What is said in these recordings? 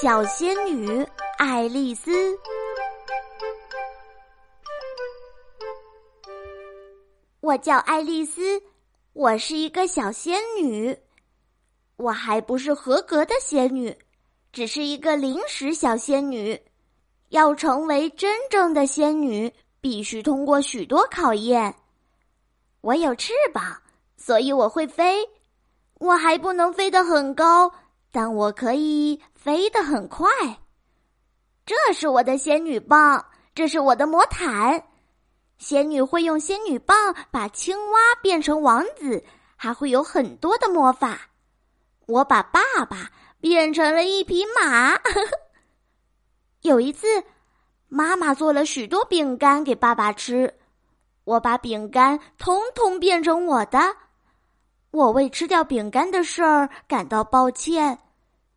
小仙女爱丽丝。我叫爱丽丝，我是一个小仙女。我还不是合格的仙女，只是一个临时小仙女。要成为真正的仙女，必须通过许多考验。我有翅膀，所以我会飞。我还不能飞得很高。但我可以飞得很快。这是我的仙女棒，这是我的魔毯。仙女会用仙女棒把青蛙变成王子，还会有很多的魔法。我把爸爸变成了一匹马。有一次，妈妈做了许多饼干给爸爸吃，我把饼干统统变成我的。我为吃掉饼干的事儿感到抱歉，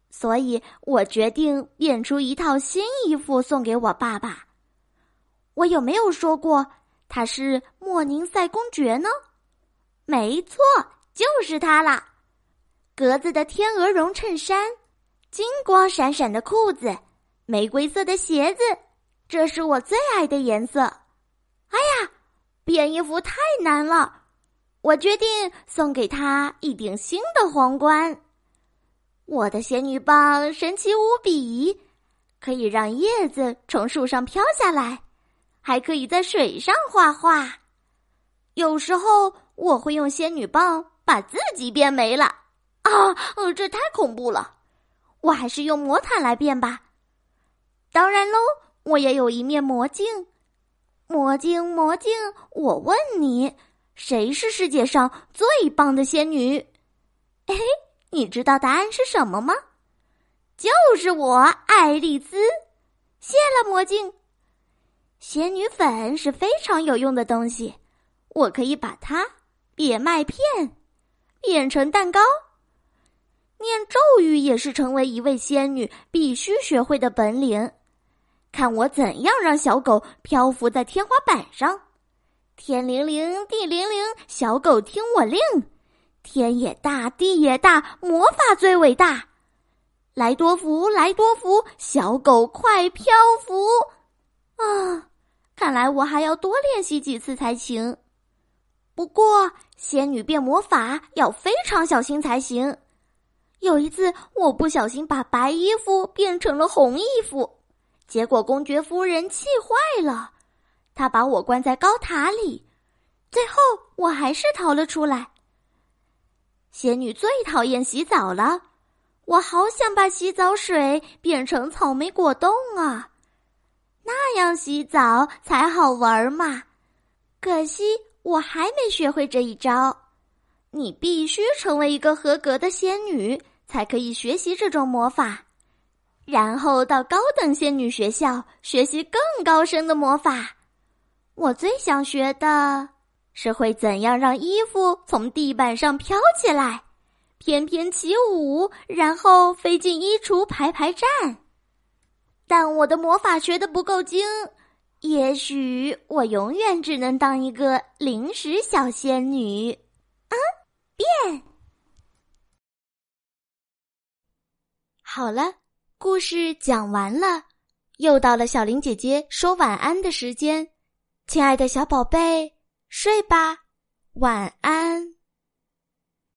所以我决定变出一套新衣服送给我爸爸。我有没有说过他是莫宁塞公爵呢？没错，就是他啦！格子的天鹅绒衬衫，金光闪闪的裤子，玫瑰色的鞋子，这是我最爱的颜色。哎呀，变衣服太难了！我决定送给他一顶新的皇冠。我的仙女棒神奇无比，可以让叶子从树上飘下来，还可以在水上画画。有时候我会用仙女棒把自己变没了啊！呃，这太恐怖了。我还是用魔毯来变吧。当然喽，我也有一面魔镜。魔镜，魔镜，我问你。谁是世界上最棒的仙女？嘿哎，你知道答案是什么吗？就是我，爱丽丝。谢了，魔镜。仙女粉是非常有用的东西，我可以把它变麦片，变成蛋糕。念咒语也是成为一位仙女必须学会的本领。看我怎样让小狗漂浮在天花板上。天灵灵，地灵灵，小狗听我令。天也大，地也大，魔法最伟大。来多福，来多福，小狗快漂浮。啊，看来我还要多练习几次才行。不过，仙女变魔法要非常小心才行。有一次，我不小心把白衣服变成了红衣服，结果公爵夫人气坏了。他把我关在高塔里，最后我还是逃了出来。仙女最讨厌洗澡了，我好想把洗澡水变成草莓果冻啊，那样洗澡才好玩嘛。可惜我还没学会这一招。你必须成为一个合格的仙女，才可以学习这种魔法，然后到高等仙女学校学习更高深的魔法。我最想学的是会怎样让衣服从地板上飘起来，翩翩起舞，然后飞进衣橱排排站。但我的魔法学的不够精，也许我永远只能当一个临时小仙女。啊，变！好了，故事讲完了，又到了小林姐姐说晚安的时间。亲爱的小宝贝，睡吧，晚安。